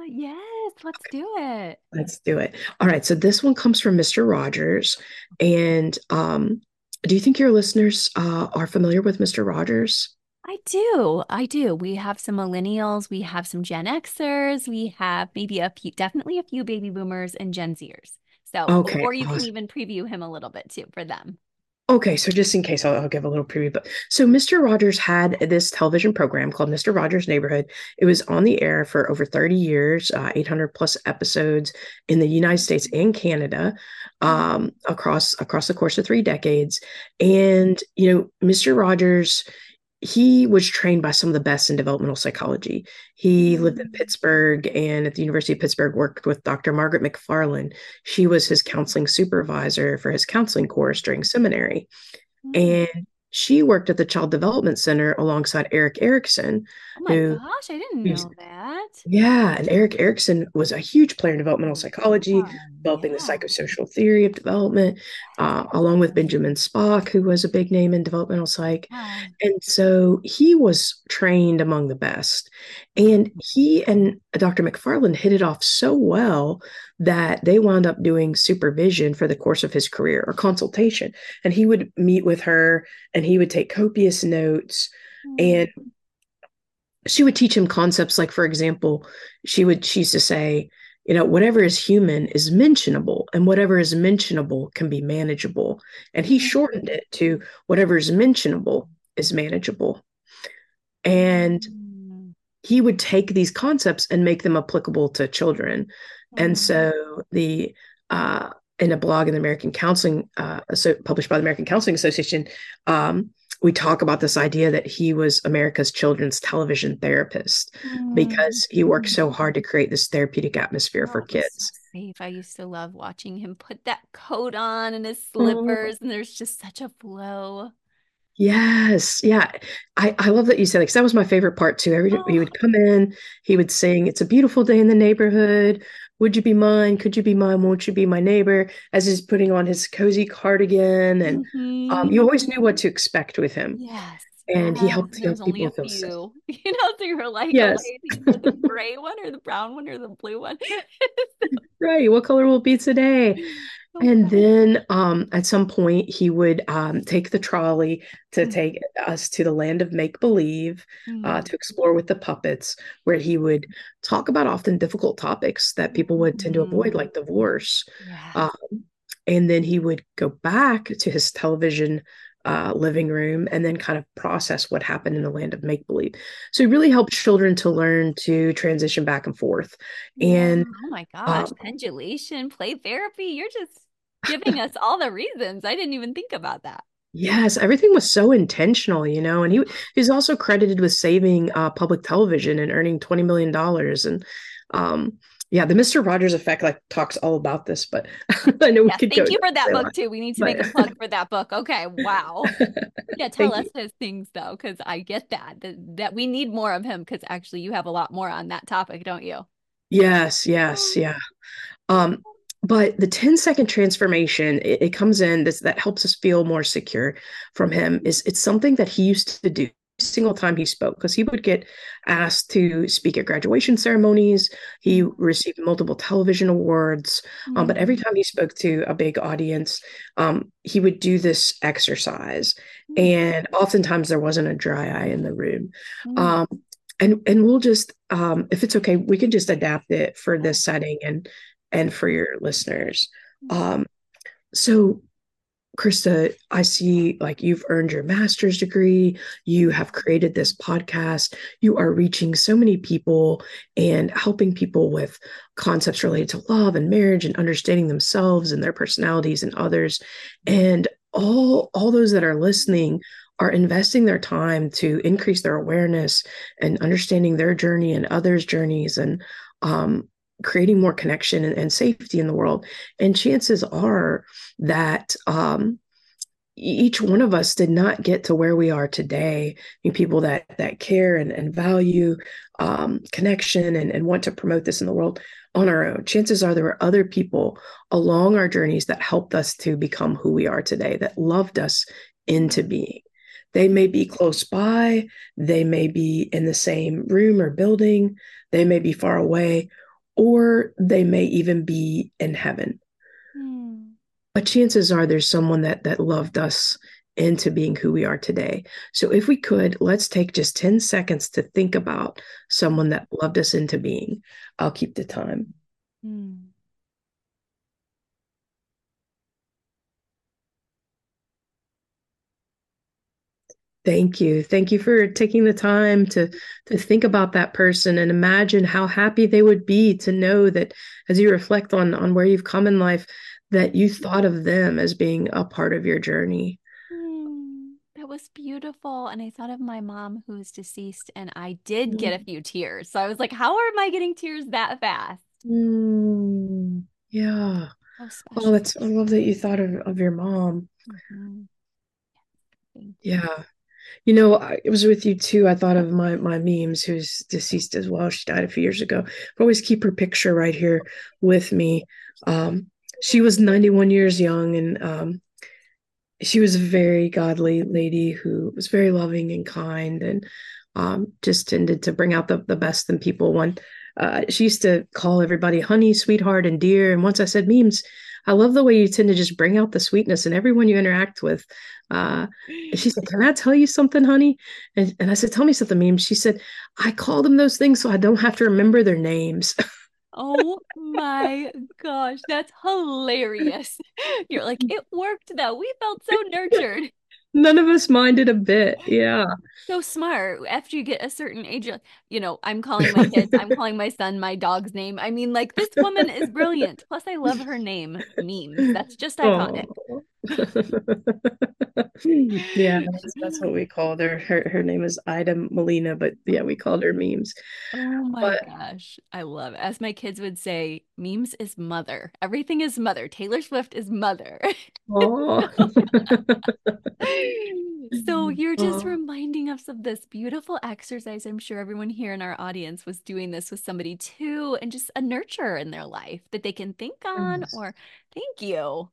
Yes, let's okay. do it. Let's do it. All right. So this one comes from Mr. Rogers. And um, do you think your listeners uh, are familiar with Mr. Rogers? I do. I do. We have some millennials, we have some Gen Xers, we have maybe a few, definitely a few baby boomers and Gen Zers. So, okay, or you awesome. can even preview him a little bit too for them. Okay, so just in case, I'll, I'll, give a little preview. But so Mr. Rogers had this television program called Mr. Rogers' Neighborhood. It was on the air for over 30 years, uh, 800 plus episodes in the United States and Canada, um, across across the course of three decades. And you know, Mr. Rogers he was trained by some of the best in developmental psychology. He lived in mm. Pittsburgh and at the University of Pittsburgh worked with Dr. Margaret McFarland. She was his counseling supervisor for his counseling course during seminary. Mm. And she worked at the Child Development Center alongside Erik Erikson. Oh my who, gosh, I didn't know that. Yeah, and Erik Erikson was a huge player in developmental psychology, oh, developing yeah. the psychosocial theory of development, uh, along with Benjamin Spock, who was a big name in developmental psych. Yeah. And so he was trained among the best. And he and Dr. McFarland hit it off so well that they wound up doing supervision for the course of his career or consultation. And he would meet with her and he would take copious notes mm-hmm. and she would teach him concepts like for example she would she used to say you know whatever is human is mentionable and whatever is mentionable can be manageable and he shortened it to whatever is mentionable is manageable and mm. He would take these concepts and make them applicable to children and mm-hmm. so the uh, in a blog in the American Counseling, uh, so published by the American Counseling Association, um, we talk about this idea that he was America's children's television therapist mm. because he worked so hard to create this therapeutic atmosphere for kids. So safe. I used to love watching him put that coat on and his slippers, mm. and there's just such a flow. Yes. Yeah. I, I love that you said it because that was my favorite part too. Every oh. he would come in, he would sing, It's a beautiful day in the neighborhood. Would you be mine? Could you be mine? Won't you be my neighbor? As he's putting on his cozy cardigan. And mm-hmm. um, you always knew what to expect with him. Yes. And he helped young people feel safe. You know, so you were like, yes. the gray one or the brown one or the blue one. right. What color will it be today? And then um, at some point, he would um, take the trolley to mm-hmm. take us to the land of make believe mm-hmm. uh, to explore with the puppets, where he would talk about often difficult topics that people would tend to avoid, mm-hmm. like divorce. Yeah. Um, and then he would go back to his television uh, living room and then kind of process what happened in the land of make believe. So he really helped children to learn to transition back and forth. And oh my gosh, um, pendulation, play therapy. You're just giving us all the reasons. I didn't even think about that. Yes, everything was so intentional, you know, and he he's also credited with saving uh, public television and earning twenty million dollars. And um, yeah, the Mister Rogers Effect like talks all about this, but I know we yes, could. Thank you for that book too. We need to make a plug for that book. Okay, wow. Yeah, tell us you. his things though, because I get that, that that we need more of him. Because actually, you have a lot more on that topic, don't you? Yes, yes, yeah. Um, but the 10 second transformation it, it comes in this that helps us feel more secure from him is it's something that he used to do single time he spoke because he would get asked to speak at graduation ceremonies he received multiple television awards mm-hmm. um, but every mm. time he spoke to a big audience um, he would do this exercise mm-hmm. and oftentimes there wasn't a dry eye in the room mm-hmm. um, and and we'll just um, if it's okay we can just adapt it for this setting and and for your listeners. Um, so, Christa, I see like you've earned your master's degree, you have created this podcast, you are reaching so many people and helping people with concepts related to love and marriage and understanding themselves and their personalities and others. And all all those that are listening are investing their time to increase their awareness and understanding their journey and others' journeys. And um, creating more connection and, and, safety in the world. And chances are that um, each one of us did not get to where we are today. I mean, people that that care and, and value um, connection and, and want to promote this in the world on our own. Chances are there were other people along our journeys that helped us to become who we are today, that loved us into being. They may be close by, they may be in the same room or building, they may be far away, or they may even be in heaven. Hmm. But chances are there's someone that that loved us into being who we are today. So if we could, let's take just 10 seconds to think about someone that loved us into being. I'll keep the time. Hmm. Thank you. Thank you for taking the time to to think about that person and imagine how happy they would be to know that as you reflect on on where you've come in life that you thought of them as being a part of your journey. Mm, that was beautiful and I thought of my mom who's deceased and I did mm. get a few tears. So I was like how am I getting tears that fast? Mm, yeah. Oh, that's I love that you thought of, of your mom. Mm-hmm. Yeah. You know, I was with you too. I thought of my my memes, who's deceased as well. She died a few years ago. I always keep her picture right here with me. Um, she was 91 years young, and um, she was a very godly lady who was very loving and kind, and um, just tended to bring out the the best in people. One, uh, she used to call everybody honey, sweetheart, and dear. And once I said memes, I love the way you tend to just bring out the sweetness in everyone you interact with. Uh, she said, Can I tell you something, honey? And, and I said, Tell me something, meme. She said, I call them those things so I don't have to remember their names. oh my gosh, that's hilarious. You're like, it worked though. We felt so nurtured. None of us minded a bit. Yeah. So smart. After you get a certain age, you know, I'm calling my kids, I'm calling my son my dog's name. I mean, like, this woman is brilliant. Plus, I love her name, memes. That's just iconic. Yeah, that's, that's, what we called her. Her her name is Ida Molina, but yeah, we called her memes. Oh my but, gosh, I love it. As my kids would say, memes is mother. Everything is mother. Taylor Swift is mother. oh. so you're just oh. reminding us of this beautiful exercise. I'm sure everyone here in our audience was doing this with somebody too, and just a nurture in their life that they can think on. Yes. Or thank you.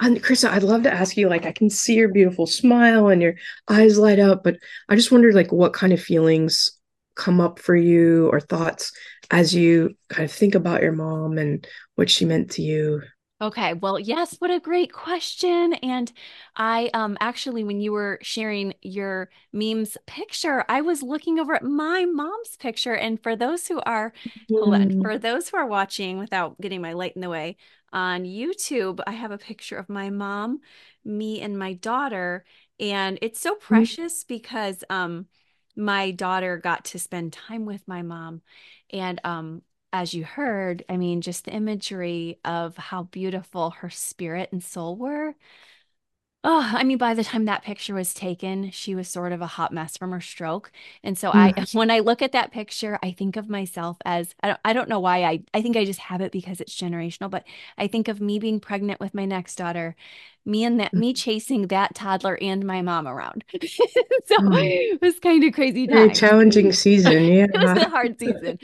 And Christa, I'd love to ask you, like, I can see your beautiful smile and your eyes light up, but I just wondered, like, what kind of feelings come up for you or thoughts as you kind of think about your mom and what she meant to you? Okay, well, yes, what a great question. And I um actually when you were sharing your memes picture, I was looking over at my mom's picture. And for those who are mm. for those who are watching without getting my light in the way, on YouTube, I have a picture of my mom, me, and my daughter. And it's so mm-hmm. precious because um, my daughter got to spend time with my mom. And um, as you heard, I mean, just the imagery of how beautiful her spirit and soul were Oh, I mean, by the time that picture was taken, she was sort of a hot mess from her stroke. And so I mm. when I look at that picture, I think of myself as I don't I don't know why I I think I just have it because it's generational, but I think of me being pregnant with my next daughter, me and that me mm. chasing that toddler and my mom around. so oh. it was kind of crazy Very challenging season, yeah. it was a hard season.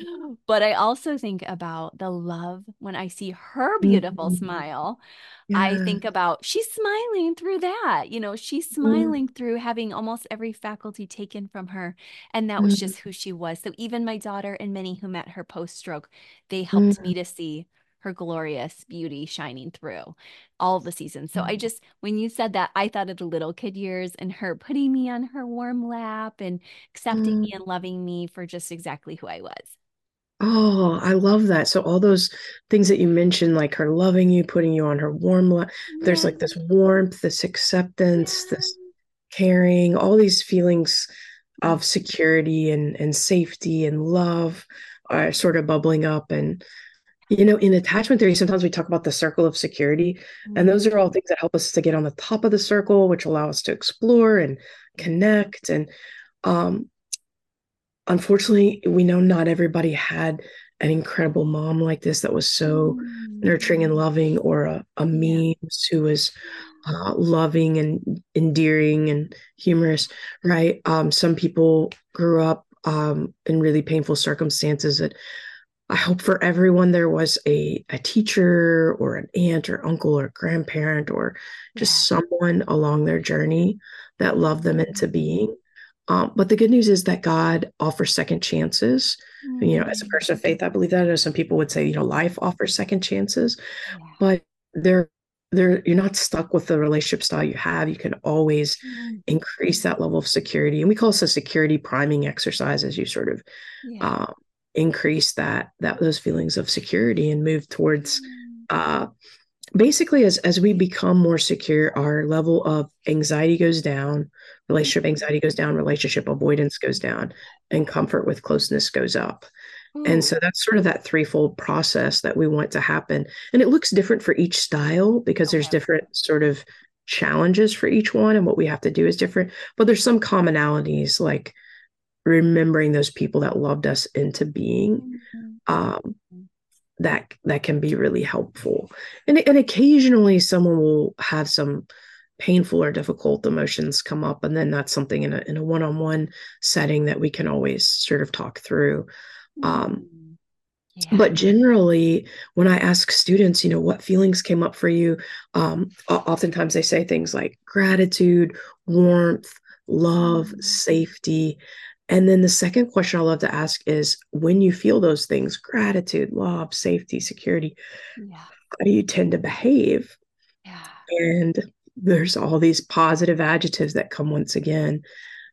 But I also think about the love when I see her beautiful mm-hmm. smile. Yeah. I think about she's smiling through that. You know, she's mm. smiling mm. through having almost every faculty taken from her. And that mm. was just who she was. So even my daughter and many who met her post stroke, they helped mm. me to see her glorious beauty shining through all the seasons. So I mm. just, when you said that, I thought of the little kid years and her putting me on her warm lap and accepting me mm. and loving me for just exactly who I was. Oh, I love that. So all those things that you mentioned, like her loving you, putting you on her warm lap, there's like this warmth, this acceptance, this caring, all these feelings of security and and safety and love are sort of bubbling up. And you know, in attachment theory, sometimes we talk about the circle of security, and those are all things that help us to get on the top of the circle, which allow us to explore and connect. And um, unfortunately, we know not everybody had an incredible mom like this that was so mm. nurturing and loving, or a, a memes who was uh, loving and endearing and humorous, right? Um, some people grew up um, in really painful circumstances that I hope for everyone there was a, a teacher or an aunt or uncle or grandparent or just yeah. someone along their journey that loved them into being. Um, but the good news is that God offers second chances. Mm-hmm. You know, as a person of faith, I believe that. I know some people would say, you know, life offers second chances, yeah. but they're they're you're not stuck with the relationship style you have. You can always mm-hmm. increase that level of security, and we call this a security priming exercise as you sort of yeah. um, increase that that those feelings of security and move towards mm. uh basically as as we become more secure our level of anxiety goes down relationship anxiety goes down relationship avoidance goes down and comfort with closeness goes up. And so that's sort of that threefold process that we want to happen. And it looks different for each style because okay. there's different sort of challenges for each one and what we have to do is different. But there's some commonalities like remembering those people that loved us into being mm-hmm. um, that that can be really helpful and, and occasionally someone will have some painful or difficult emotions come up and then that's something in a, in a one-on-one setting that we can always sort of talk through um, mm-hmm. yeah. but generally when i ask students you know what feelings came up for you um, oftentimes they say things like gratitude warmth love mm-hmm. safety and then the second question I love to ask is when you feel those things gratitude, love, safety, security, yeah. how do you tend to behave? Yeah. And there's all these positive adjectives that come once again.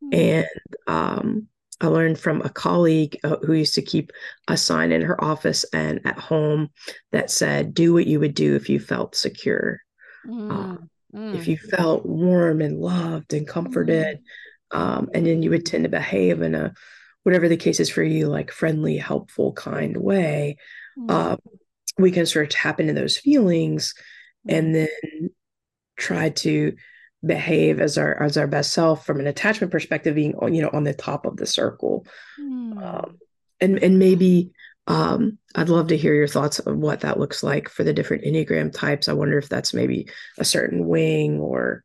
Mm-hmm. And um, I learned from a colleague uh, who used to keep a sign in her office and at home that said, Do what you would do if you felt secure. Mm-hmm. Um, if you felt warm and loved and comforted, mm-hmm um, and then you would tend to behave in a whatever the case is for you like friendly helpful kind way mm-hmm. uh, we can sort of tap into those feelings and then try to behave as our as our best self from an attachment perspective being you know on the top of the circle mm. um, and and maybe um, I'd love to hear your thoughts of what that looks like for the different Enneagram types. I wonder if that's maybe a certain wing or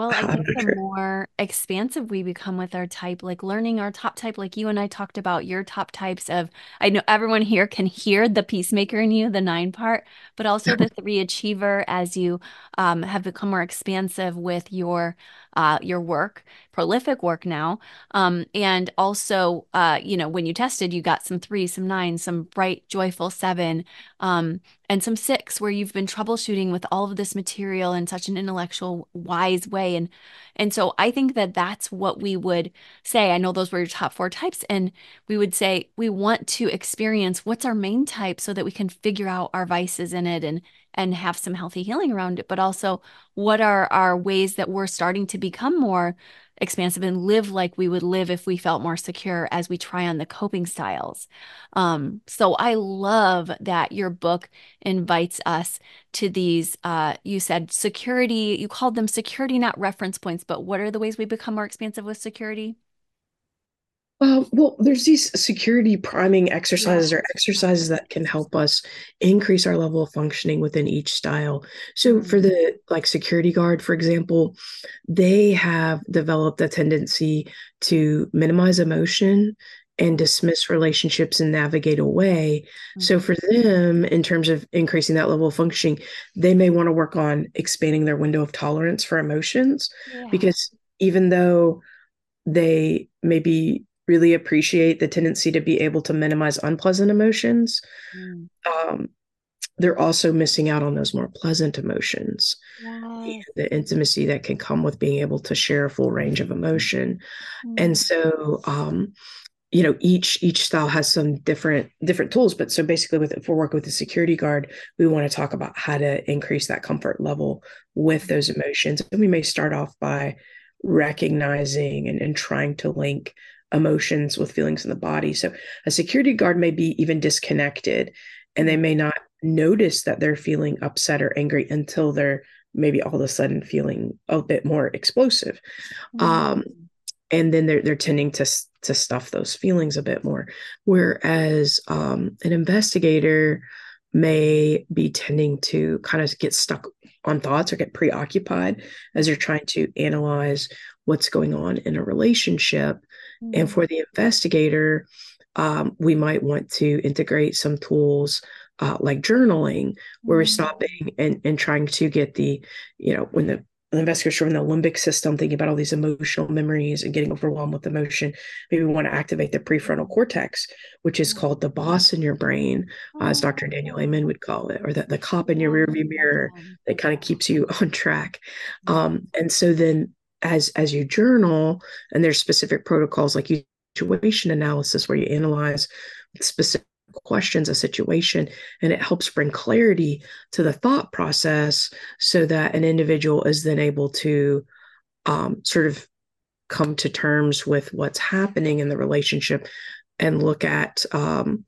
well, I think the more expansive we become with our type, like learning our top type, like you and I talked about your top types of, I know everyone here can hear the peacemaker in you, the nine part, but also the three achiever as you um, have become more expansive with your uh, your work, prolific work now. Um, and also, uh, you know, when you tested, you got some three, some nine, some bright, joyful seven, um, and some six, where you've been troubleshooting with all of this material in such an intellectual, wise way. And and so I think that that's what we would say. I know those were your top four types, and we would say we want to experience what's our main type so that we can figure out our vices in it and and have some healthy healing around it, but also what are our ways that we're starting to become more expansive and live like we would live if we felt more secure as we try on the coping styles. Um, so I love that your book invites us to these, uh, you said security, you called them security, not reference points, but what are the ways we become more expansive with security? Well, there's these security priming exercises yeah. or exercises that can help us increase our level of functioning within each style. So, mm-hmm. for the like security guard, for example, they have developed a tendency to minimize emotion and dismiss relationships and navigate away. Mm-hmm. So, for them, in terms of increasing that level of functioning, they may want to work on expanding their window of tolerance for emotions yeah. because even though they maybe really appreciate the tendency to be able to minimize unpleasant emotions. Mm. Um, they're also missing out on those more pleasant emotions, the intimacy that can come with being able to share a full range of emotion. Mm. And so, um, you know, each each style has some different different tools. But so basically, with if we're working with the security guard, we want to talk about how to increase that comfort level with those emotions. And we may start off by recognizing and, and trying to link emotions with feelings in the body. So a security guard may be even disconnected and they may not notice that they're feeling upset or angry until they're maybe all of a sudden feeling a bit more explosive. Mm-hmm. Um, and then they're they're tending to to stuff those feelings a bit more. Whereas um, an investigator may be tending to kind of get stuck on thoughts or get preoccupied as you're trying to analyze what's going on in a relationship Mm-hmm. And for the investigator, um, we might want to integrate some tools uh, like journaling, where we're mm-hmm. stopping and, and trying to get the, you know, when the the investigators from the limbic system thinking about all these emotional memories and getting overwhelmed with emotion maybe we want to activate the prefrontal cortex which is called the boss in your brain uh, as dr daniel amen would call it or the, the cop in your rearview mirror that kind of keeps you on track. Um, and so then as as you journal and there's specific protocols like situation analysis where you analyze specific questions a situation and it helps bring clarity to the thought process so that an individual is then able to um, sort of come to terms with what's happening in the relationship and look at um,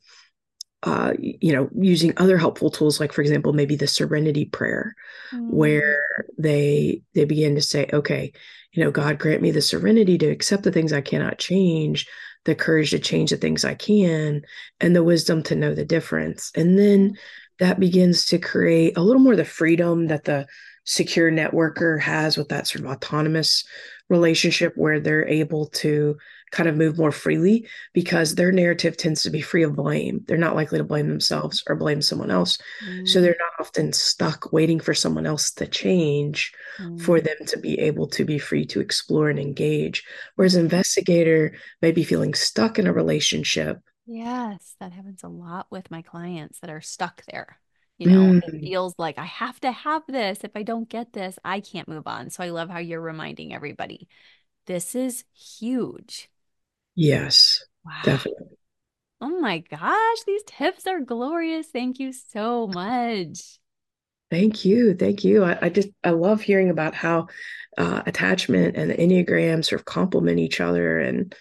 uh, you know using other helpful tools like for example maybe the serenity prayer mm. where they they begin to say okay you know god grant me the serenity to accept the things i cannot change the courage to change the things I can, and the wisdom to know the difference. And then that begins to create a little more the freedom that the secure networker has with that sort of autonomous relationship where they're able to kind of move more freely because their narrative tends to be free of blame. They're not likely to blame themselves or blame someone else. Mm. So they're not often stuck waiting for someone else to change mm. for them to be able to be free to explore and engage. Whereas investigator may be feeling stuck in a relationship. Yes, that happens a lot with my clients that are stuck there. You know, mm. it feels like I have to have this. If I don't get this, I can't move on. So I love how you're reminding everybody this is huge. Yes, wow. definitely. Oh my gosh, these tips are glorious. Thank you so much. Thank you. Thank you. I, I just, I love hearing about how uh, attachment and the Enneagram sort of complement each other. And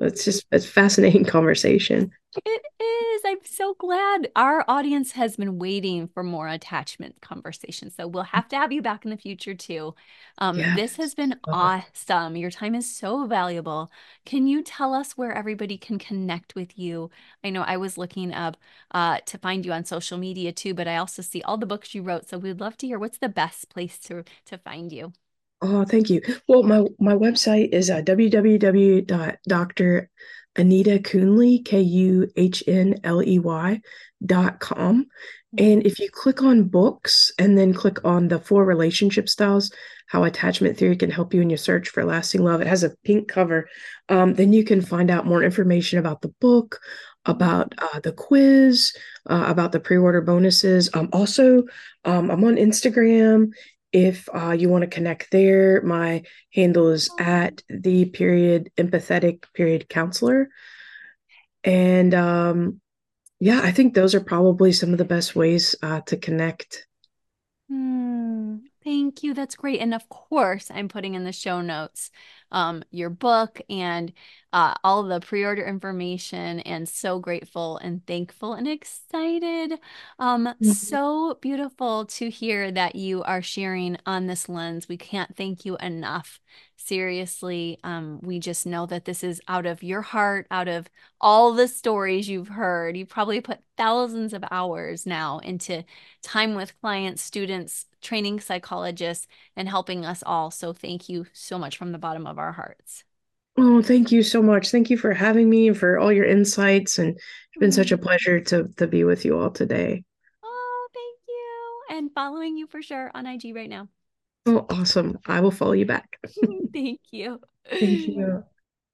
it's just, it's fascinating conversation. It is. I'm so glad our audience has been waiting for more attachment conversations. So we'll have to have you back in the future too. Um, yes. This has been awesome. Your time is so valuable. Can you tell us where everybody can connect with you? I know I was looking up uh, to find you on social media too, but I also see all the books you wrote. So we'd love to hear what's the best place to to find you. Oh, thank you. Well, my my website is uh, www.dr Anita Kuhnley, K U H N L E Y dot com. And if you click on books and then click on the four relationship styles, how attachment theory can help you in your search for lasting love, it has a pink cover. Um, then you can find out more information about the book, about uh, the quiz, uh, about the pre order bonuses. Um, also, um, I'm on Instagram if uh, you want to connect there, my handle is at the period empathetic period counselor. And um, yeah, I think those are probably some of the best ways uh, to connect. Mm, thank you. That's great. And of course, I'm putting in the show notes um, your book and uh, all the pre order information. And so grateful and thankful and excited. Um, mm-hmm. So beautiful to hear that you are sharing on this lens. We can't thank you enough seriously. Um, we just know that this is out of your heart, out of all the stories you've heard. You probably put thousands of hours now into time with clients, students, training psychologists, and helping us all. So thank you so much from the bottom of our hearts. Oh, thank you so much. Thank you for having me and for all your insights. And it's been such a mm-hmm. pleasure to to be with you all today. Oh, thank you. And following you for sure on IG right now. Oh, awesome. I will follow you back. Thank you. Thank you.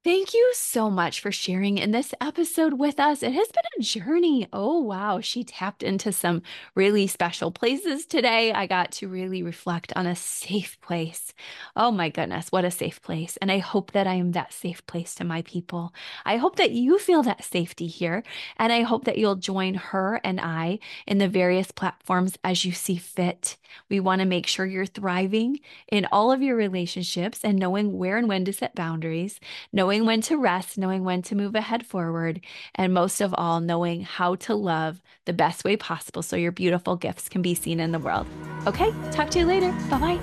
Thank you so much for sharing in this episode with us. It has been a journey. Oh, wow. She tapped into some really special places today. I got to really reflect on a safe place. Oh, my goodness. What a safe place. And I hope that I am that safe place to my people. I hope that you feel that safety here. And I hope that you'll join her and I in the various platforms as you see fit. We want to make sure you're thriving in all of your relationships and knowing where and when to set boundaries, knowing knowing when to rest, knowing when to move ahead forward, and most of all, knowing how to love the best way possible so your beautiful gifts can be seen in the world. Okay, talk to you later. Bye bye.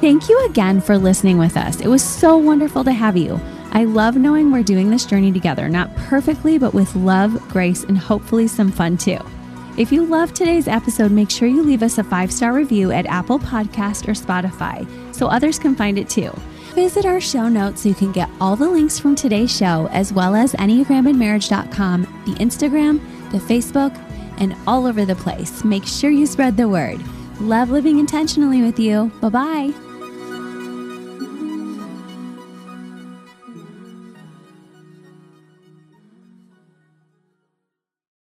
Thank you again for listening with us. It was so wonderful to have you. I love knowing we're doing this journey together, not perfectly, but with love, grace, and hopefully some fun too. If you loved today's episode, make sure you leave us a five star review at Apple Podcast or Spotify so others can find it too. Visit our show notes so you can get all the links from today's show, as well as EnneagramandMarriage.com, the Instagram, the Facebook, and all over the place. Make sure you spread the word. Love living intentionally with you. Bye bye.